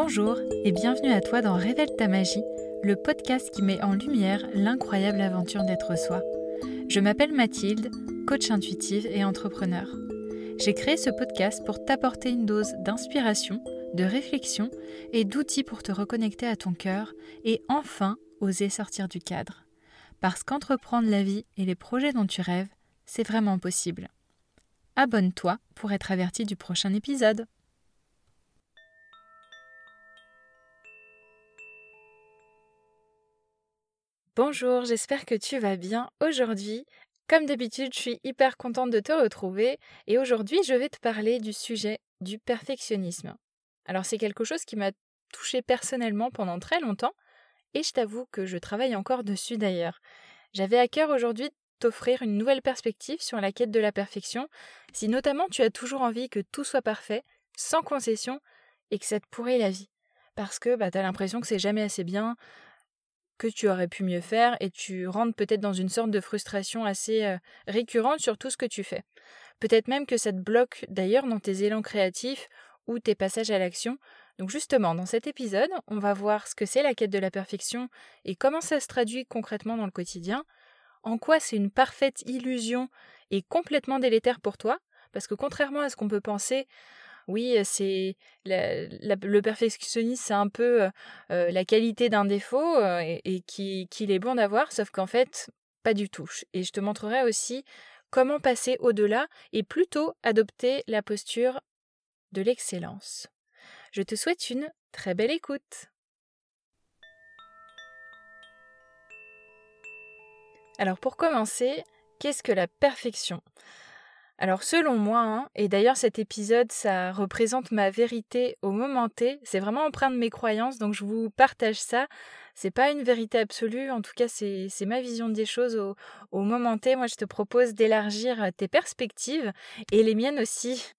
Bonjour et bienvenue à toi dans Révèle ta magie, le podcast qui met en lumière l'incroyable aventure d'être soi. Je m'appelle Mathilde, coach intuitive et entrepreneur. J'ai créé ce podcast pour t'apporter une dose d'inspiration, de réflexion et d'outils pour te reconnecter à ton cœur et enfin oser sortir du cadre. Parce qu'entreprendre la vie et les projets dont tu rêves, c'est vraiment possible. Abonne-toi pour être averti du prochain épisode. Bonjour, j'espère que tu vas bien aujourd'hui. Comme d'habitude, je suis hyper contente de te retrouver et aujourd'hui je vais te parler du sujet du perfectionnisme. Alors c'est quelque chose qui m'a touchée personnellement pendant très longtemps et je t'avoue que je travaille encore dessus d'ailleurs. J'avais à cœur aujourd'hui de t'offrir une nouvelle perspective sur la quête de la perfection, si notamment tu as toujours envie que tout soit parfait, sans concession, et que ça te pourrit la vie. Parce que bah, tu as l'impression que c'est jamais assez bien, que tu aurais pu mieux faire et tu rentres peut-être dans une sorte de frustration assez récurrente sur tout ce que tu fais. Peut-être même que ça te bloque d'ailleurs dans tes élans créatifs ou tes passages à l'action. Donc justement, dans cet épisode, on va voir ce que c'est la quête de la perfection et comment ça se traduit concrètement dans le quotidien, en quoi c'est une parfaite illusion et complètement délétère pour toi, parce que contrairement à ce qu'on peut penser, oui, c'est le perfectionnisme, c'est un peu la qualité d'un défaut et, qu'il est bon d'avoir, sauf qu'en fait, pas du tout. Et je te montrerai aussi comment passer au-delà et plutôt adopter la posture de l'excellence. Je te souhaite une très belle écoute. Alors pour commencer, qu'est-ce que la perfection? Alors selon moi, hein, et d'ailleurs cet épisode, ça représente ma vérité au moment T, c'est vraiment empreint de mes croyances, donc je vous partage ça. C'est pas une vérité absolue, en tout cas c'est ma vision des choses au, au moment T. Moi je te propose d'élargir tes perspectives et les miennes aussi.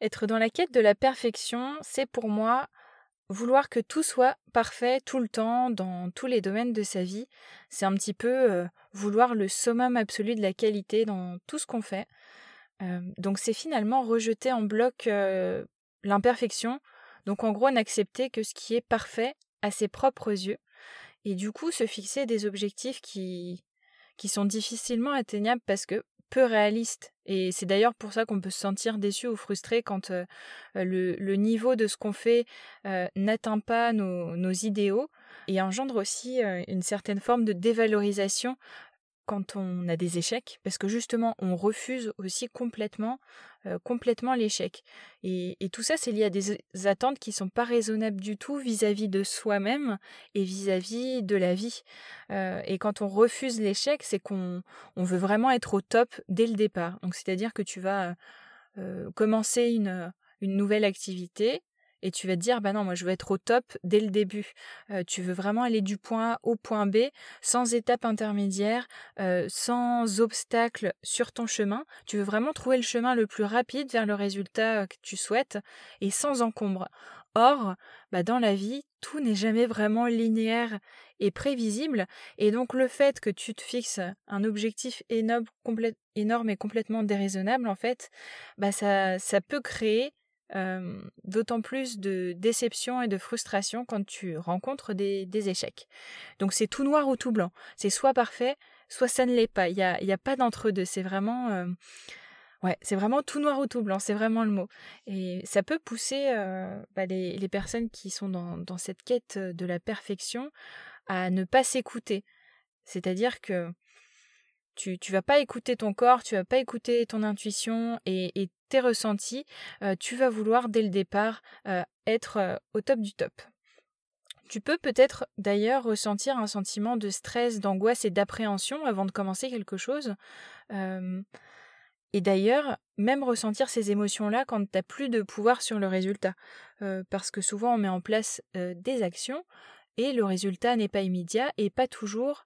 Être dans la quête de la perfection, c'est pour moi vouloir que tout soit parfait tout le temps, dans tous les domaines de sa vie, c'est un petit peu euh, vouloir le summum absolu de la qualité dans tout ce qu'on fait. Donc c'est finalement rejeter en bloc euh, l'imperfection, donc en gros n'accepter que ce qui est parfait à ses propres yeux, et du coup se fixer des objectifs qui, qui sont difficilement atteignables parce que peu réaliste. Et c'est d'ailleurs pour ça qu'on peut se sentir déçu ou frustré quand euh, le, le, niveau de ce qu'on fait euh, n'atteint pas nos, idéaux et engendre aussi euh, une certaine forme de dévalorisation quand on a des échecs, parce que justement on refuse aussi complètement, euh, complètement l'échec. Et, tout ça, c'est lié à des attentes qui sont pas raisonnables du tout vis-à-vis de soi-même et vis-à-vis de la vie. Euh, et quand on refuse l'échec, c'est qu'on on veut vraiment être au top dès le départ. Donc c'est-à-dire que tu vas euh, commencer une, une nouvelle activité, et tu vas te dire bah non moi je veux être au top dès le début. Euh, tu veux vraiment aller du point A au point B sans étape intermédiaire euh, sans obstacle sur ton chemin. Tu veux vraiment trouver le chemin le plus rapide vers le résultat que tu souhaites et sans encombre. Or bah dans la vie tout n'est jamais vraiment linéaire et prévisible et donc le fait que tu te fixes un objectif énorme, énorme et complètement déraisonnable en fait bah ça ça peut créer d'autant plus de déception et de frustration quand tu rencontres des, échecs. Donc c'est tout noir ou tout blanc. C'est soit parfait, soit ça ne l'est pas. Il n'y a, a pas d'entre-deux. C'est vraiment... Ouais, c'est vraiment tout noir ou tout blanc, c'est vraiment le mot. Et ça peut pousser bah, les, personnes qui sont dans, cette quête de la perfection à ne pas s'écouter. C'est-à-dire que tu tu vas pas écouter ton corps, tu vas pas écouter ton intuition et, tes ressentis. Euh, tu vas vouloir dès le départ euh, être euh, au top du top. Tu peux peut-être d'ailleurs ressentir un sentiment de stress, d'angoisse et d'appréhension avant de commencer quelque chose. et d'ailleurs, même ressentir ces émotions-là quand tu n'as plus de pouvoir sur le résultat. parce que souvent on met en place des actions et le résultat n'est pas immédiat et pas toujours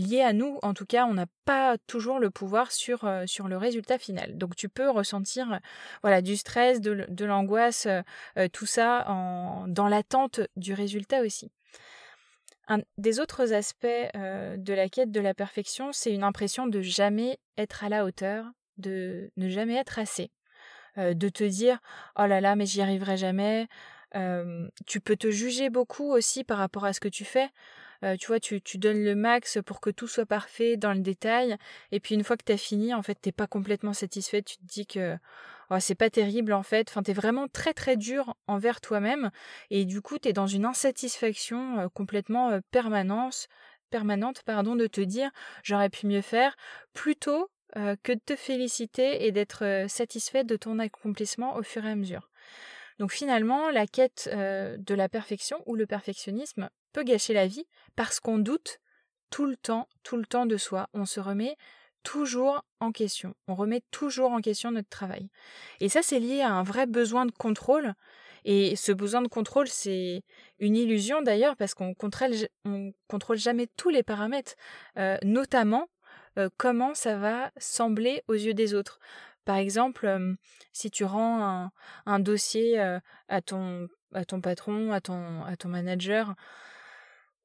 lié à nous, en tout cas, on n'a pas toujours le pouvoir sur, euh, sur le résultat final. Donc tu peux ressentir voilà, du stress, de, l'angoisse, euh, tout ça en, dans l'attente du résultat aussi. Un des autres aspects euh, de la quête de la perfection, c'est une impression de jamais être à la hauteur, de ne jamais être assez. de te dire oh là là mais j'y arriverai jamais. tu peux te juger beaucoup aussi par rapport à ce que tu fais. Tu vois, tu, tu, donnes le max pour que tout soit parfait dans le détail. Et puis une fois que tu as fini, en fait, t'es pas complètement satisfait. Tu te dis que oh, c'est pas terrible en fait. Enfin, t'es vraiment très très dur envers toi-même. Et du coup, t'es dans une insatisfaction complètement permanente, permanente, pardon, de te dire j'aurais pu mieux faire, plutôt que de te féliciter et d'être satisfaite de ton accomplissement au fur et à mesure. Donc finalement, la quête de la perfection ou le perfectionnisme peut gâcher la vie parce qu'on doute tout le temps, tout le temps de soi. On se remet toujours en question. On remet toujours en question notre travail. Et ça, c'est lié à un vrai besoin de contrôle. Et ce besoin de contrôle, c'est une illusion d'ailleurs, parce qu'on contrôle, contrôle jamais tous les paramètres, notamment comment ça va sembler aux yeux des autres. Par exemple, si tu rends un, dossier à, ton, patron, à ton manager,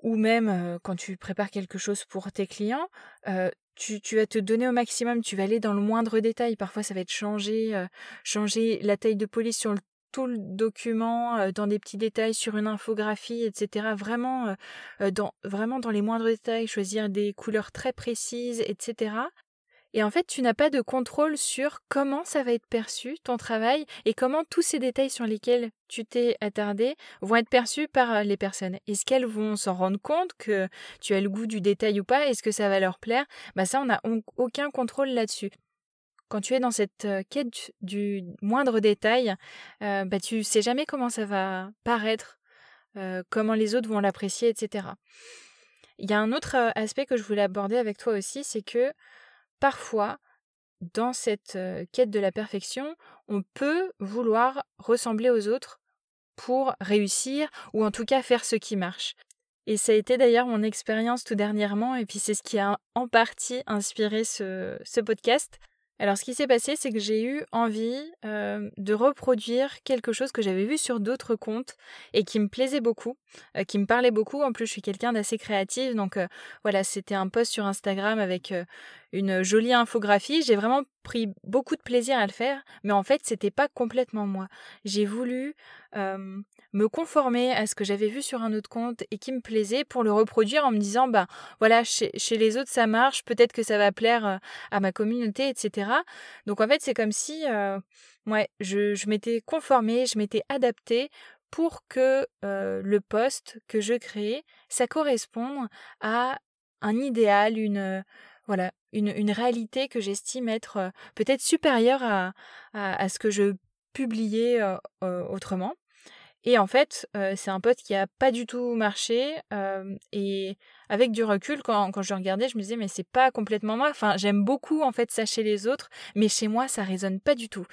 ou même quand tu prépares quelque chose pour tes clients, tu, tu, vas te donner au maximum, tu vas aller dans le moindre détail. Parfois, ça va être changer, changer la taille de police sur le tout le document dans des petits détails sur une infographie, etc. Vraiment, dans, vraiment dans les moindres détails, choisir des couleurs très précises, etc. Et en fait, tu n'as pas de contrôle sur comment ça va être perçu, ton travail, et comment tous ces détails sur lesquels tu t'es attardé vont être perçus par les personnes. Est-ce qu'elles vont s'en rendre compte que tu as le goût du détail ou pas? Est-ce que ça va leur plaire? Bah ça, on n'a aucun contrôle là-dessus quand tu es dans cette quête du moindre détail, euh, bah, tu sais jamais comment ça va paraître, comment les autres vont l'apprécier, etc. Il y a un autre aspect que je voulais aborder avec toi aussi, c'est que parfois, dans cette quête de la perfection, on peut vouloir ressembler aux autres pour réussir ou en tout cas faire ce qui marche. Et ça a été d'ailleurs mon expérience tout dernièrement, et puis c'est ce qui a en partie inspiré ce podcast. Alors ce qui s'est passé, c'est que j'ai eu envie de reproduire quelque chose que j'avais vu sur d'autres comptes et qui me plaisait beaucoup, qui me parlait beaucoup. En plus, je suis quelqu'un d'assez créatif, donc voilà, c'était un post sur Instagram avec une jolie infographie. J'ai vraiment pris beaucoup de plaisir à le faire, mais en fait, c'était pas complètement moi. J'ai voulu me conformer à ce que j'avais vu sur un autre compte et qui me plaisait pour le reproduire en me disant, bah voilà, chez, les autres ça marche, peut-être que ça va plaire à ma communauté, etc. Donc en fait, c'est comme si, ouais, je, je m'étais conformée, je m'étais adaptée pour que le poste que je créais, ça corresponde à un idéal, une voilà, une, une réalité que j'estime être peut-être supérieure à, à, ce que je publiais autrement. Et en fait, c'est un pote qui a pas du tout marché. et avec du recul, quand, je regardais, je me disais, mais c'est pas complètement moi. Enfin, j'aime beaucoup en fait ça chez les autres, mais chez moi, ça résonne pas du tout.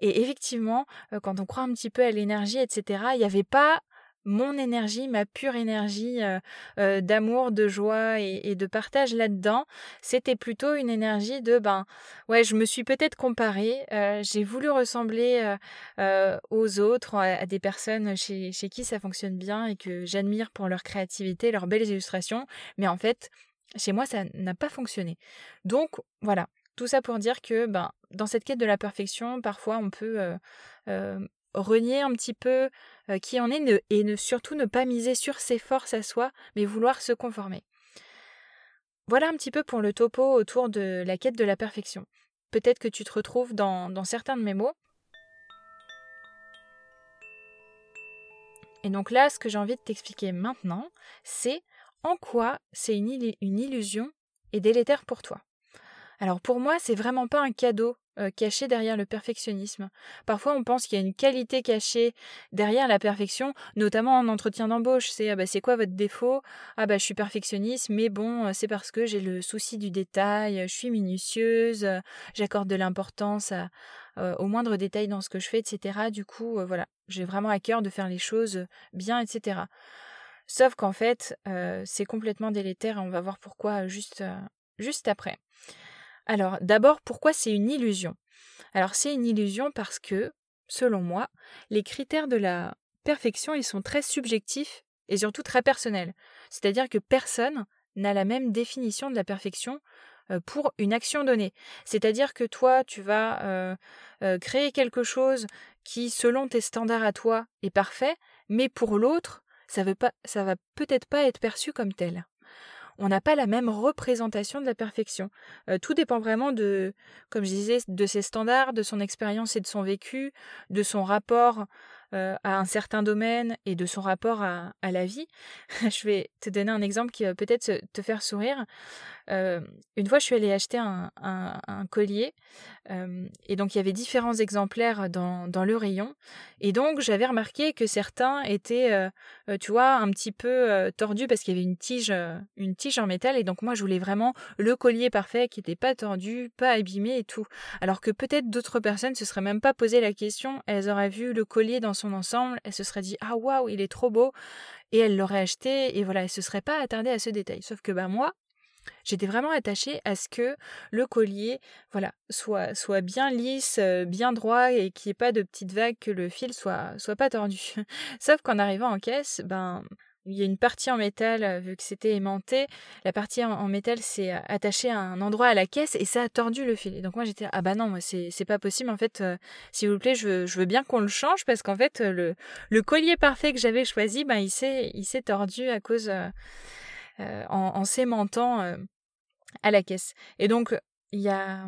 Et effectivement, quand on croit un petit peu à l'énergie, etc., il n'y avait pas mon énergie, ma pure énergie euh, euh, d'amour, de joie et, de partage là-dedans, c'était plutôt une énergie de ben ouais, je me suis peut-être comparée, euh, j'ai voulu ressembler aux autres, à, des personnes chez, chez qui ça fonctionne bien et que j'admire pour leur créativité, leurs belles illustrations, mais en fait, chez moi, ça n'a pas fonctionné. Donc voilà, tout ça pour dire que ben, dans cette quête de la perfection, parfois on peut renier un petit peu euh, qui en est et surtout ne pas miser sur ses forces à soi, mais vouloir se conformer. Voilà un petit peu pour le topo autour de la quête de la perfection. Peut-être que tu te retrouves dans, certains de mes mots. Et donc là, ce que j'ai envie de t'expliquer maintenant, c'est en quoi c'est une illusion et délétère pour toi. Alors pour moi, c'est vraiment pas un cadeau euh, caché derrière le perfectionnisme. Parfois, on pense qu'il y a une qualité cachée derrière la perfection, notamment en entretien d'embauche. C'est ah bah, c'est quoi votre défaut? Ah bah je suis perfectionniste, mais bon, euh, c'est parce que j'ai le souci du détail, je suis minutieuse, euh, j'accorde de l'importance au moindre détail dans ce que je fais, etc. Du coup, voilà, j'ai vraiment à cœur de faire les choses bien, etc. Sauf qu'en fait, c'est complètement délétère et on va voir pourquoi juste, juste après. Alors, d'abord, pourquoi c'est une illusion? Alors, c'est une illusion parce que, selon moi, les critères de la perfection, ils sont très subjectifs et surtout très personnels. C'est-à-dire que personne n'a la même définition de la perfection pour une action donnée. C'est-à-dire que toi, tu vas créer quelque chose qui, selon tes standards à toi, est parfait, mais pour l'autre, ça ne va peut-être pas être perçu comme tel on n'a pas la même représentation de la perfection. tout dépend vraiment de, comme je disais, de ses standards, de son expérience et de son vécu, de son rapport à un certain domaine et de son rapport à, à la vie. je vais te donner un exemple qui va peut-être te faire sourire. Euh, une fois, je suis allée acheter un, collier euh, et donc il y avait différents exemplaires dans, le rayon. Et donc j'avais remarqué que certains étaient, euh, tu vois, un petit peu tordus parce qu'il y avait une tige, une tige en métal. Et donc moi, je voulais vraiment le collier parfait qui n'était pas tordu, pas abîmé et tout. Alors que peut-être d'autres personnes se seraient même pas posé la question. Elles auraient vu le collier dans son ensemble, elles se seraient dit ah waouh, il est trop beau et elles l'auraient acheté et voilà, elles se seraient pas attardées à ce détail. Sauf que bah moi, J'étais vraiment attachée à ce que le collier, voilà, soit, soit bien lisse, euh, bien droit et qu'il n'y ait pas de petites vagues, que le fil soit, soit pas tordu. Sauf qu'en arrivant en caisse, ben, il y a une partie en métal, euh, vu que c'était aimanté, la partie en, métal s'est euh, attachée à un endroit à la caisse et ça a tordu le fil. Donc moi j'étais ah bah non, moi c'est, c'est pas possible en fait, s'il vous plaît, je veux, je veux bien qu'on le change parce qu'en fait le, le collier parfait que j'avais choisi, ben il s'est, il s'est tordu à cause en, en s'aimantant euh, à la caisse. Et donc, il y a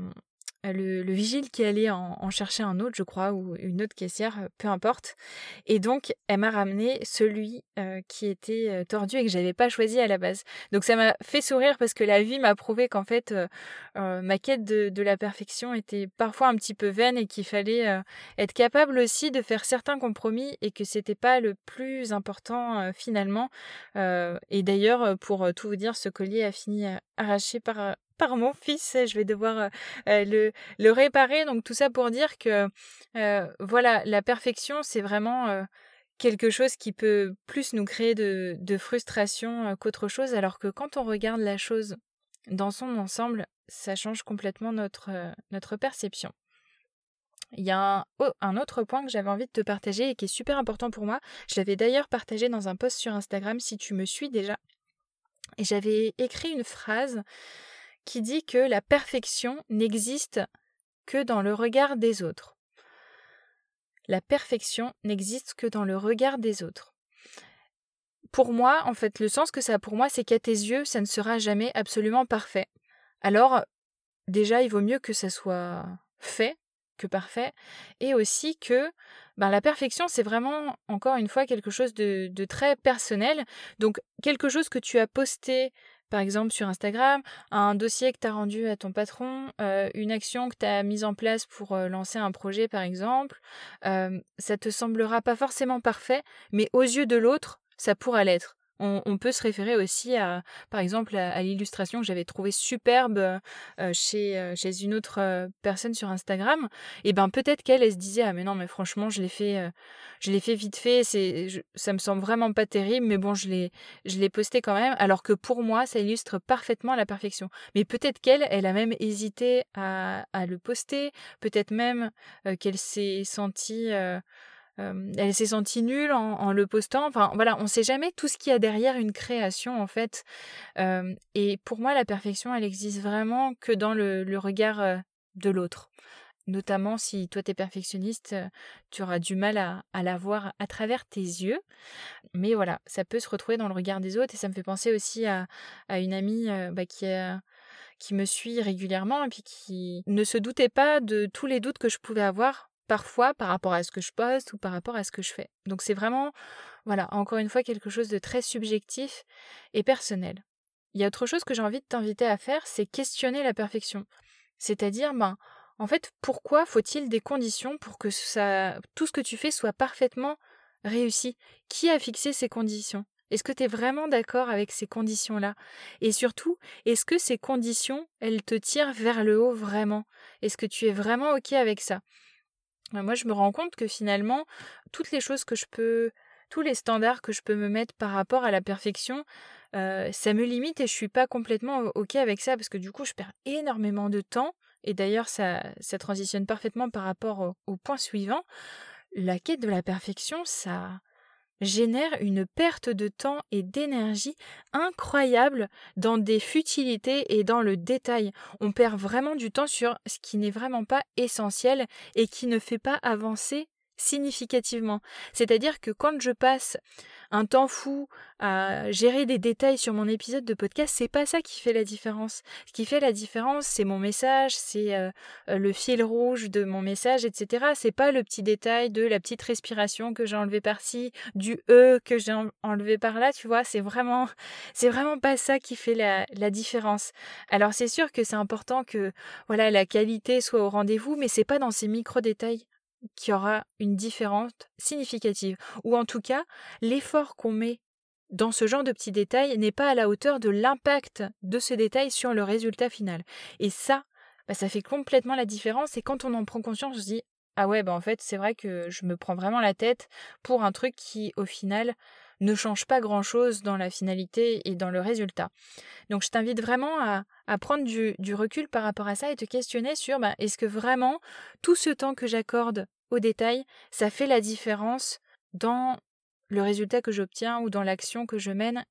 le, vigile qui allait en, chercher un autre, je crois, ou une autre caissière, euh, peu importe. Et donc, elle m'a ramené celui euh, qui était euh, tordu et que j'avais pas choisi à la base. Donc, ça m'a fait sourire parce que la vie m'a prouvé qu'en fait, ma quête de, de, la perfection était parfois un petit peu vaine et qu'il fallait être capable aussi de faire certains compromis et que c'était pas le plus important finalement. et d'ailleurs, pour tout vous dire, ce collier a fini arraché par par mon fils. Je vais devoir le, le réparer. Donc tout ça pour dire que voilà, la perfection, c'est vraiment quelque chose qui peut plus nous créer de, frustration qu'autre chose, alors que quand on regarde la chose dans son ensemble, ça change complètement notre, notre perception. Il y a un, oh, un autre point que j'avais envie de te partager et qui est super important pour moi. Je l'avais d'ailleurs partagé dans un post sur Instagram si tu me suis déjà. Et j'avais écrit une phrase qui dit que la perfection n'existe que dans le regard des autres. La perfection n'existe que dans le regard des autres. Pour moi, en fait, le sens que ça a pour moi, c'est qu'à tes yeux, ça ne sera jamais absolument parfait. Alors, déjà, il vaut mieux que ça soit fait que parfait, et aussi que ben, la perfection, c'est vraiment, encore une fois, quelque chose de, de, très personnel. Donc, quelque chose que tu as posté par exemple sur Instagram, un dossier que tu as rendu à ton patron, euh, une action que tu as mise en place pour euh, lancer un projet par exemple, euh, ça te semblera pas forcément parfait, mais aux yeux de l'autre, ça pourra l'être. On, peut se référer aussi à, par exemple, à, l'illustration que j'avais trouvée superbe euh, chez, euh, chez une autre euh, personne sur Instagram. Et ben peut-être qu'elle, elle se disait ah mais non mais franchement je l'ai fait, je l'ai fait vite fait, c'est, ça me semble vraiment pas terrible, mais bon je l'ai, posté quand même. Alors que pour moi ça illustre parfaitement la perfection. Mais peut-être qu'elle, elle a même hésité à le poster, peut-être même qu'elle s'est sentie elle s'est sentie nulle en, le postant. Enfin, voilà, on ne sait jamais tout ce qu'il y a derrière une création, en fait. et pour moi, la perfection, elle existe vraiment que dans le, regard de l'autre. Notamment si toi, tu es perfectionniste, tu auras du mal à, la voir à travers tes yeux. Mais voilà, ça peut se retrouver dans le regard des autres. Et ça me fait penser aussi à, une amie bah, qui me suit régulièrement et qui ne se doutait pas de tous les doutes que je pouvais avoir parfois par rapport à ce que je poste ou par rapport à ce que je fais. Donc c'est vraiment, voilà, encore une fois, quelque chose de très subjectif et personnel. Il y a autre chose que j'ai envie de t'inviter à faire, c'est questionner la perfection. C'est-à-dire, ben, en fait, pourquoi faut-il des conditions pour que ça, tout ce que tu fais soit parfaitement réussi? Qui a fixé ces conditions? Est-ce que tu es vraiment d'accord avec ces conditions-là? Et surtout, est-ce que ces conditions, elles te tirent vers le haut vraiment? Est-ce que tu es vraiment OK avec ça? Moi, je me rends compte que finalement, toutes les choses que je peux, tous les standards que je peux me mettre par rapport à la perfection, euh, ça me limite et je suis pas complètement ok avec ça parce que du coup, je perds énormément de temps. Et d'ailleurs, ça, ça transitionne parfaitement par rapport au, point suivant. La quête de la perfection, ça, génère une perte de temps et d'énergie incroyable dans des futilités et dans le détail. On perd vraiment du temps sur ce qui n'est vraiment pas essentiel et qui ne fait pas avancer significativement. C'est-à-dire que quand je passe un temps fou à gérer des détails sur mon épisode de podcast, c'est pas ça qui fait la différence. Ce qui fait la différence, c'est mon message, c'est euh, euh, le fil rouge de mon message, etc. C'est pas le petit détail de la petite respiration que j'ai enlevé par-ci, du e que j'ai enlevé par là, tu vois. C'est vraiment, c'est vraiment pas ça qui fait la, la différence. Alors c'est sûr que c'est important que, voilà, la qualité soit au rendez-vous, mais c'est pas dans ces micro détails qui aura une différence significative. Ou en tout cas, l'effort qu'on met dans ce genre de petits détails n'est pas à la hauteur de l'impact de ce détail sur le résultat final. Et ça, bah, ça fait complètement la différence. Et quand on en prend conscience, on se dit Ah ouais, bah en fait, c'est vrai que je me prends vraiment la tête pour un truc qui, au final, ne change pas grand-chose dans la finalité et dans le résultat. Donc je t'invite vraiment à, prendre du, recul par rapport à ça et te questionner sur bah, est-ce que vraiment tout ce temps que j'accorde au détail, ça fait la différence dans le résultat que j'obtiens ou dans l'action que je mène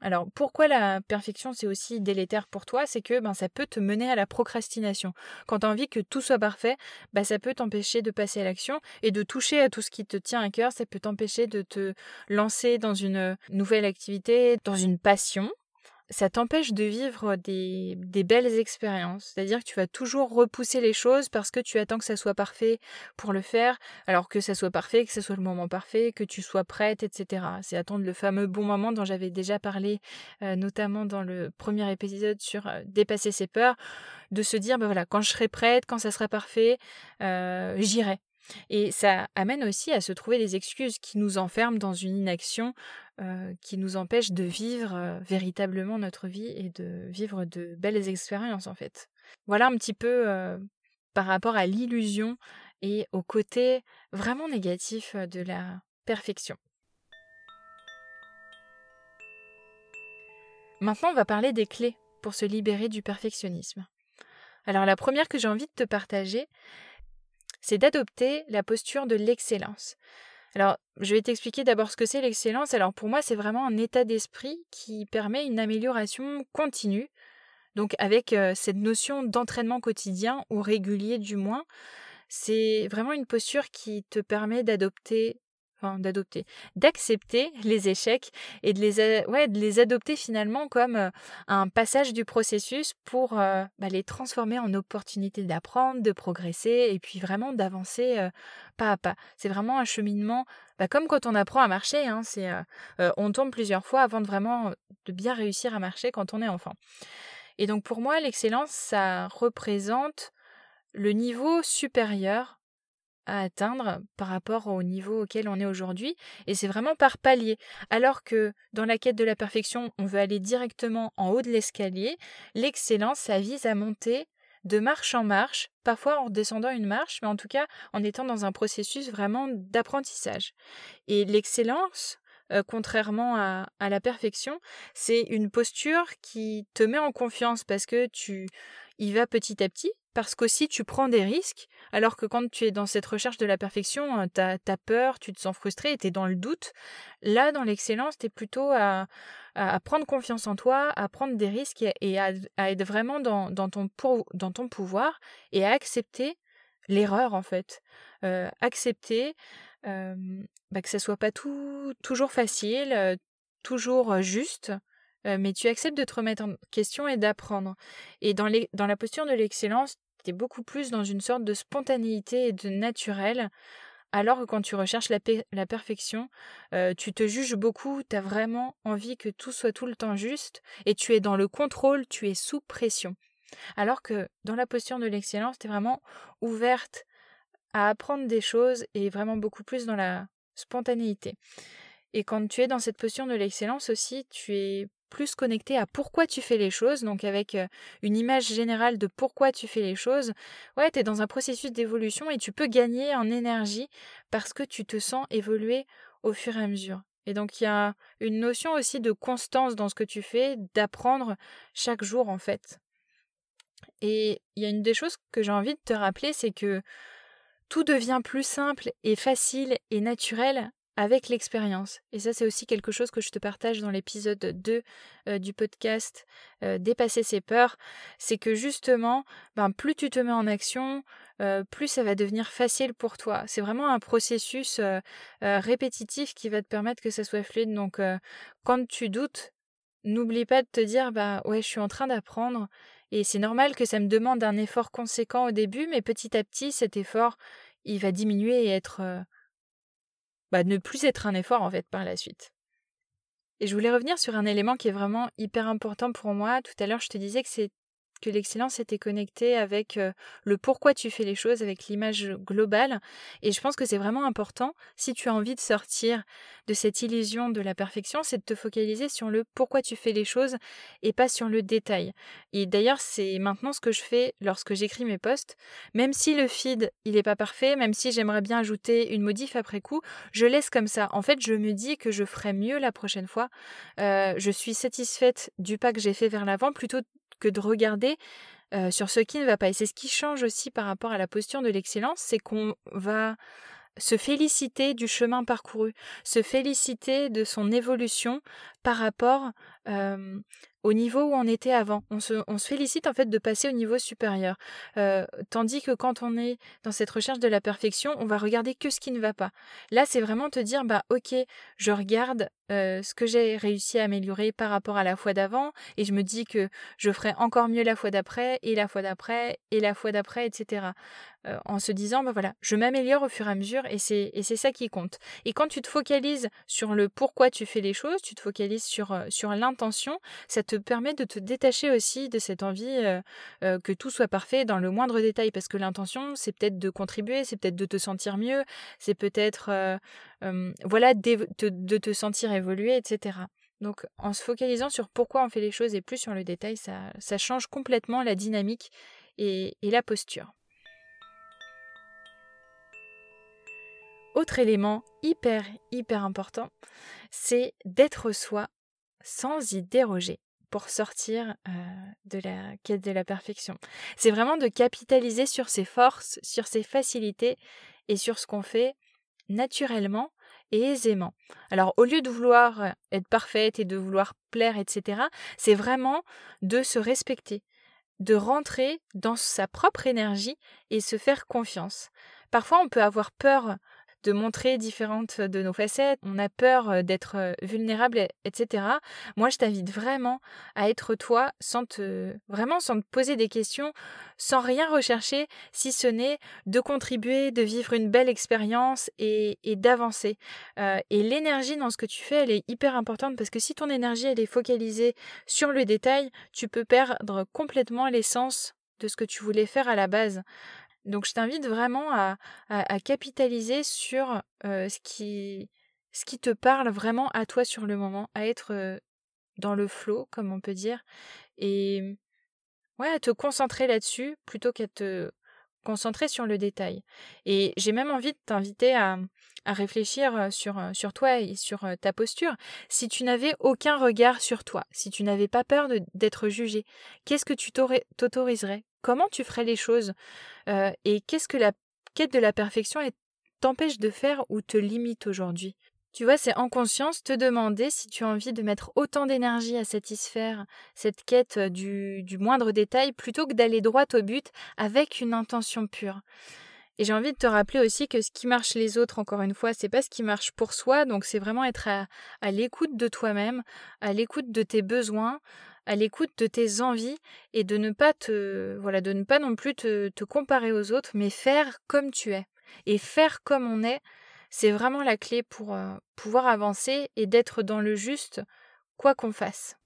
alors pourquoi la perfection c'est aussi délétère pour toi? C'est que ben, ça peut te mener à la procrastination. Quand tu as envie que tout soit parfait, ben, ça peut t'empêcher de passer à l'action et de toucher à tout ce qui te tient à cœur. Ça peut t'empêcher de te lancer dans une nouvelle activité, dans une passion ça t'empêche de vivre des, belles expériences. C'est-à-dire que tu vas toujours repousser les choses parce que tu attends que ça soit parfait pour le faire, alors que ça soit parfait, que ce soit le moment parfait, que tu sois prête, etc. C'est attendre le fameux bon moment dont j'avais déjà parlé, euh, notamment dans le premier épisode sur euh, dépasser ses peurs, de se dire, ben voilà, quand je serai prête, quand ça sera parfait, euh, j'irai. Et ça amène aussi à se trouver des excuses qui nous enferment dans une inaction euh, qui nous empêche de vivre euh, véritablement notre vie et de vivre de belles expériences en fait. Voilà un petit peu euh, par rapport à l'illusion et au côté vraiment négatif de la perfection. Maintenant, on va parler des clés pour se libérer du perfectionnisme. Alors la première que j'ai envie de te partager, c'est d'adopter la posture de l'excellence. Alors, je vais t'expliquer d'abord ce que c'est l'excellence. Alors, pour moi, c'est vraiment un état d'esprit qui permet une amélioration continue. Donc, avec euh, cette notion d'entraînement quotidien ou régulier du moins, c'est vraiment une posture qui te permet d'adopter d'adopter, d'accepter les échecs et de les, ouais, de les adopter finalement comme euh, un passage du processus pour euh, bah, les transformer en opportunité d'apprendre, de progresser et puis vraiment d'avancer euh, pas à pas. C'est vraiment un cheminement, bah, comme quand on apprend à marcher, hein, c'est, on tombe plusieurs fois avant de vraiment de bien réussir à marcher quand on est enfant. Et donc pour moi, l'excellence, ça représente le niveau supérieur à atteindre par rapport au niveau auquel on est aujourd'hui, et c'est vraiment par palier. Alors que dans la quête de la perfection, on veut aller directement en haut de l'escalier, l'excellence, ça vise à monter de marche en marche, parfois en descendant une marche, mais en tout cas en étant dans un processus vraiment d'apprentissage. Et l'excellence, euh, contrairement à, à, la perfection, c'est une posture qui te met en confiance parce que tu y vas petit à petit, parce qu'aussi tu prends des risques, alors que quand tu es dans cette recherche de la perfection, euh, tu as, peur, tu te sens frustré, tu es dans le doute. Là, dans l'excellence, tu es plutôt à, à, prendre confiance en toi, à prendre des risques et, à, être vraiment dans, dans, ton dans ton pouvoir et à accepter l'erreur en fait. Euh, accepter euh, bah, que ça soit pas tout, toujours facile, toujours juste, mais tu acceptes de te remettre en question et d'apprendre. Et dans, les, dans la posture de l'excellence, beaucoup plus dans une sorte de spontanéité et de naturel. Alors que quand tu recherches la, la perfection, tu te juges beaucoup, tu as vraiment envie que tout soit tout le temps juste, et tu es dans le contrôle, tu es sous pression. Alors que dans la posture de l'excellence, tu es vraiment ouverte à apprendre des choses et vraiment beaucoup plus dans la spontanéité. Et quand tu es dans cette posture de l'excellence aussi, tu es plus connecté à pourquoi tu fais les choses, donc avec une image générale de pourquoi tu fais les choses, ouais, tu es dans un processus d'évolution et tu peux gagner en énergie parce que tu te sens évoluer au fur et à mesure. Et donc il y a une notion aussi de constance dans ce que tu fais, d'apprendre chaque jour en fait. Et il y a une des choses que j'ai envie de te rappeler, c'est que tout devient plus simple et facile et naturel avec l'expérience. Et ça, c'est aussi quelque chose que je te partage dans l'épisode 2 euh, du podcast euh, Dépasser ses peurs. C'est que justement, ben, plus tu te mets en action, euh, plus ça va devenir facile pour toi. C'est vraiment un processus répétitif qui va te permettre que ça soit fluide. Donc, quand tu doutes, n'oublie pas de te dire, bah ouais, je suis en train d'apprendre. Et c'est normal que ça me demande un effort conséquent au début, mais petit à petit, cet effort, il va diminuer et être bah, ne plus être un effort en fait par la suite. Et je voulais revenir sur un élément qui est vraiment hyper important pour moi. Tout à l'heure, je te disais que c'est que l'excellence était connectée avec le pourquoi tu fais les choses, avec l'image globale. Et je pense que c'est vraiment important, si tu as envie de sortir de cette illusion de la perfection, c'est de te focaliser sur le pourquoi tu fais les choses et pas sur le détail. Et d'ailleurs, c'est maintenant ce que je fais lorsque j'écris mes posts. Même si le feed, il n'est pas parfait, même si j'aimerais bien ajouter une modif après coup, je laisse comme ça. En fait, je me dis que je ferai mieux la prochaine fois. je suis satisfaite du pas que j'ai fait vers l'avant plutôt de regarder sur ce qui ne va pas. Et c'est ce qui change aussi par rapport à la posture de l'excellence, c'est qu'on va se féliciter du chemin parcouru, se féliciter de son évolution par rapport au niveau où on était avant. On se, félicite en fait de passer au niveau supérieur. Tandis que quand on est dans cette recherche de la perfection, on va regarder que ce qui ne va pas. Là, c'est vraiment te dire, bah ok, je regarde euh, ce que j'ai réussi à améliorer par rapport à la fois d'avant, et je me dis que je ferai encore mieux la fois d'après, et la fois d'après, et la fois d'après, etc. Euh, en se disant, bah voilà, je m'améliore au fur et à mesure, et c'est, et c'est ça qui compte. Et quand tu te focalises sur le pourquoi tu fais les choses, tu te focalises sur, sur l'intention, ça te permet de te détacher aussi de cette envie euh, euh, que tout soit parfait dans le moindre détail, parce que l'intention, c'est peut-être de contribuer, c'est peut-être de te sentir mieux, c'est peut-être euh, voilà de te sentir évoluer, etc. Donc en se focalisant sur pourquoi on fait les choses et plus sur le détail, ça, ça change complètement la dynamique et, et la posture. Autre élément hyper hyper important, c'est d'être soi sans y déroger pour sortir de la quête de la perfection. C'est vraiment de capitaliser sur ses forces, sur ses facilités et sur ce qu'on fait naturellement et aisément. Alors au lieu de vouloir être parfaite et de vouloir plaire, etc., c'est vraiment de se respecter, de rentrer dans sa propre énergie et se faire confiance. Parfois on peut avoir peur de montrer différentes de nos facettes, on a peur euh, d'être euh, vulnérable, etc. Moi, je t'invite vraiment à être toi sans te, vraiment sans te poser des questions, sans rien rechercher, si ce n'est de contribuer, de vivre une belle expérience et, d'avancer. Euh, et l'énergie dans ce que tu fais, elle est hyper importante parce que si ton énergie, elle est focalisée sur le détail, tu peux perdre complètement l'essence de ce que tu voulais faire à la base. Donc je t'invite vraiment à, capitaliser sur ce, qui, te parle vraiment à toi sur le moment, à être dans le flow, comme on peut dire, et ouais, à te concentrer là-dessus plutôt qu'à te concentrer sur le détail. Et j'ai même envie de t'inviter à, réfléchir sur, sur toi et sur ta posture. Si tu n'avais aucun regard sur toi, si tu n'avais pas peur d'être jugé, qu'est-ce que tu t'autoriserais? Comment tu ferais les choses euh, Et qu'est-ce que la quête de la perfection t'empêche de faire ou te limite aujourd'hui? Tu vois, c'est en conscience te demander si tu as envie de mettre autant d'énergie à satisfaire cette quête du, du moindre détail plutôt que d'aller droit au but avec une intention pure. Et j'ai envie de te rappeler aussi que ce qui marche les autres, encore une fois, c'est pas ce qui marche pour soi. Donc c'est vraiment être à l'écoute de toi-même, à l'écoute de tes besoins, à l'écoute de tes envies et de ne pas te voilà de ne pas non plus te, comparer aux autres mais faire comme tu es et faire comme on est c'est vraiment la clé pour euh, pouvoir avancer et d'être dans le juste quoi qu'on fasse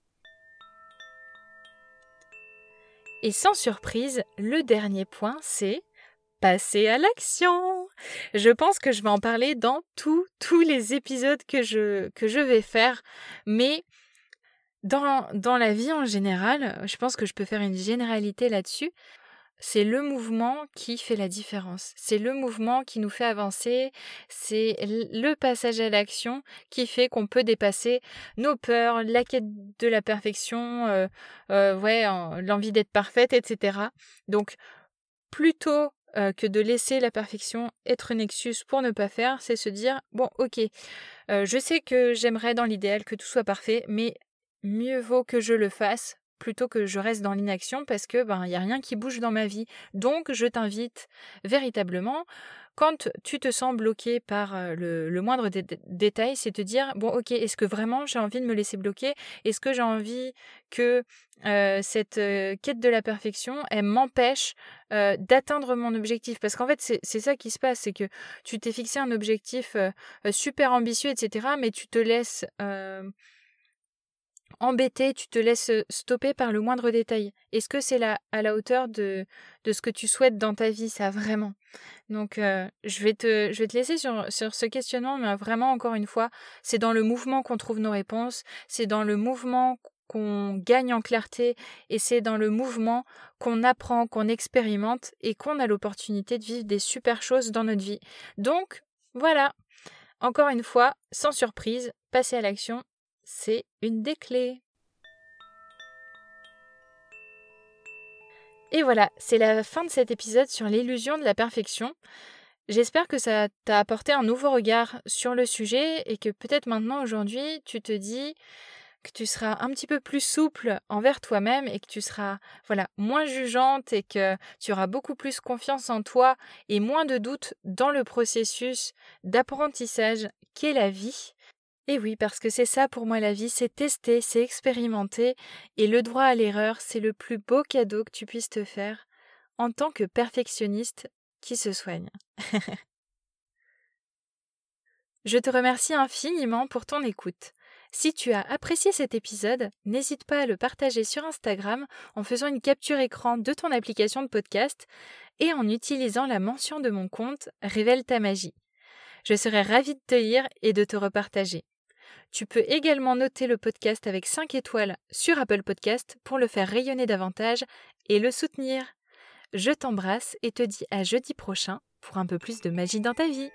et sans surprise le dernier point c'est passer à l'action. Je pense que je vais en parler dans tous tous les épisodes que je que je vais faire, mais dans, dans la vie en général, je pense que je peux faire une généralité là-dessus. C'est le mouvement qui fait la différence. C'est le mouvement qui nous fait avancer. C'est le passage à l'action qui fait qu'on peut dépasser nos peurs, la quête de la perfection, euh, euh, l'envie d'être parfaite, etc. Donc, plutôt euh, que de laisser la perfection être une excuse pour ne pas faire, c'est se dire bon ok, je sais que j'aimerais dans l'idéal que tout soit parfait, mais mieux vaut que je le fasse plutôt que je reste dans l'inaction parce que ben il y a rien qui bouge dans ma vie. Donc je t'invite véritablement quand tu te sens bloqué par le, moindre détail, c'est te dire bon ok est-ce que vraiment j'ai envie de me laisser bloquer? Est-ce que j'ai envie que cette quête de la perfection elle m'empêche d'atteindre mon objectif? Parce qu'en fait c'est ça qui se passe, c'est que tu t'es fixé un objectif super ambitieux etc. Mais tu te laisses embêté, tu te laisses stopper par le moindre détail. Est-ce que c'est là à la hauteur de, de ce que tu souhaites dans ta vie, ça vraiment? Donc je, vais te, je vais te laisser sur, sur ce questionnement, mais vraiment encore une fois, c'est dans le mouvement qu'on trouve nos réponses, c'est dans le mouvement qu'on gagne en clarté et c'est dans le mouvement qu'on apprend, qu'on expérimente et qu'on a l'opportunité de vivre des super choses dans notre vie. Donc voilà, encore une fois, sans surprise, passer à l'action c'est une des clés. Et voilà, c'est la fin de cet épisode sur l'illusion de la perfection. J'espère que ça t'a apporté un nouveau regard sur le sujet et que peut-être maintenant aujourd'hui tu te dis que tu seras un petit peu plus souple envers toi-même et que tu seras voilà moins jugeante et que tu auras beaucoup plus confiance en toi et moins de doutes dans le processus d'apprentissage qu'est la vie et oui, parce que c'est ça pour moi la vie, c'est tester, c'est expérimenter, et le droit à l'erreur, c'est le plus beau cadeau que tu puisses te faire en tant que perfectionniste qui se soigne. Je te remercie infiniment pour ton écoute. Si tu as apprécié cet épisode, n'hésite pas à le partager sur Instagram en faisant une capture écran de ton application de podcast et en utilisant la mention de mon compte Révèle ta magie. Je serai ravie de te lire et de te repartager. Tu peux également noter le podcast avec 5 étoiles sur Apple Podcast pour le faire rayonner davantage et le soutenir. Je t'embrasse et te dis à jeudi prochain pour un peu plus de magie dans ta vie.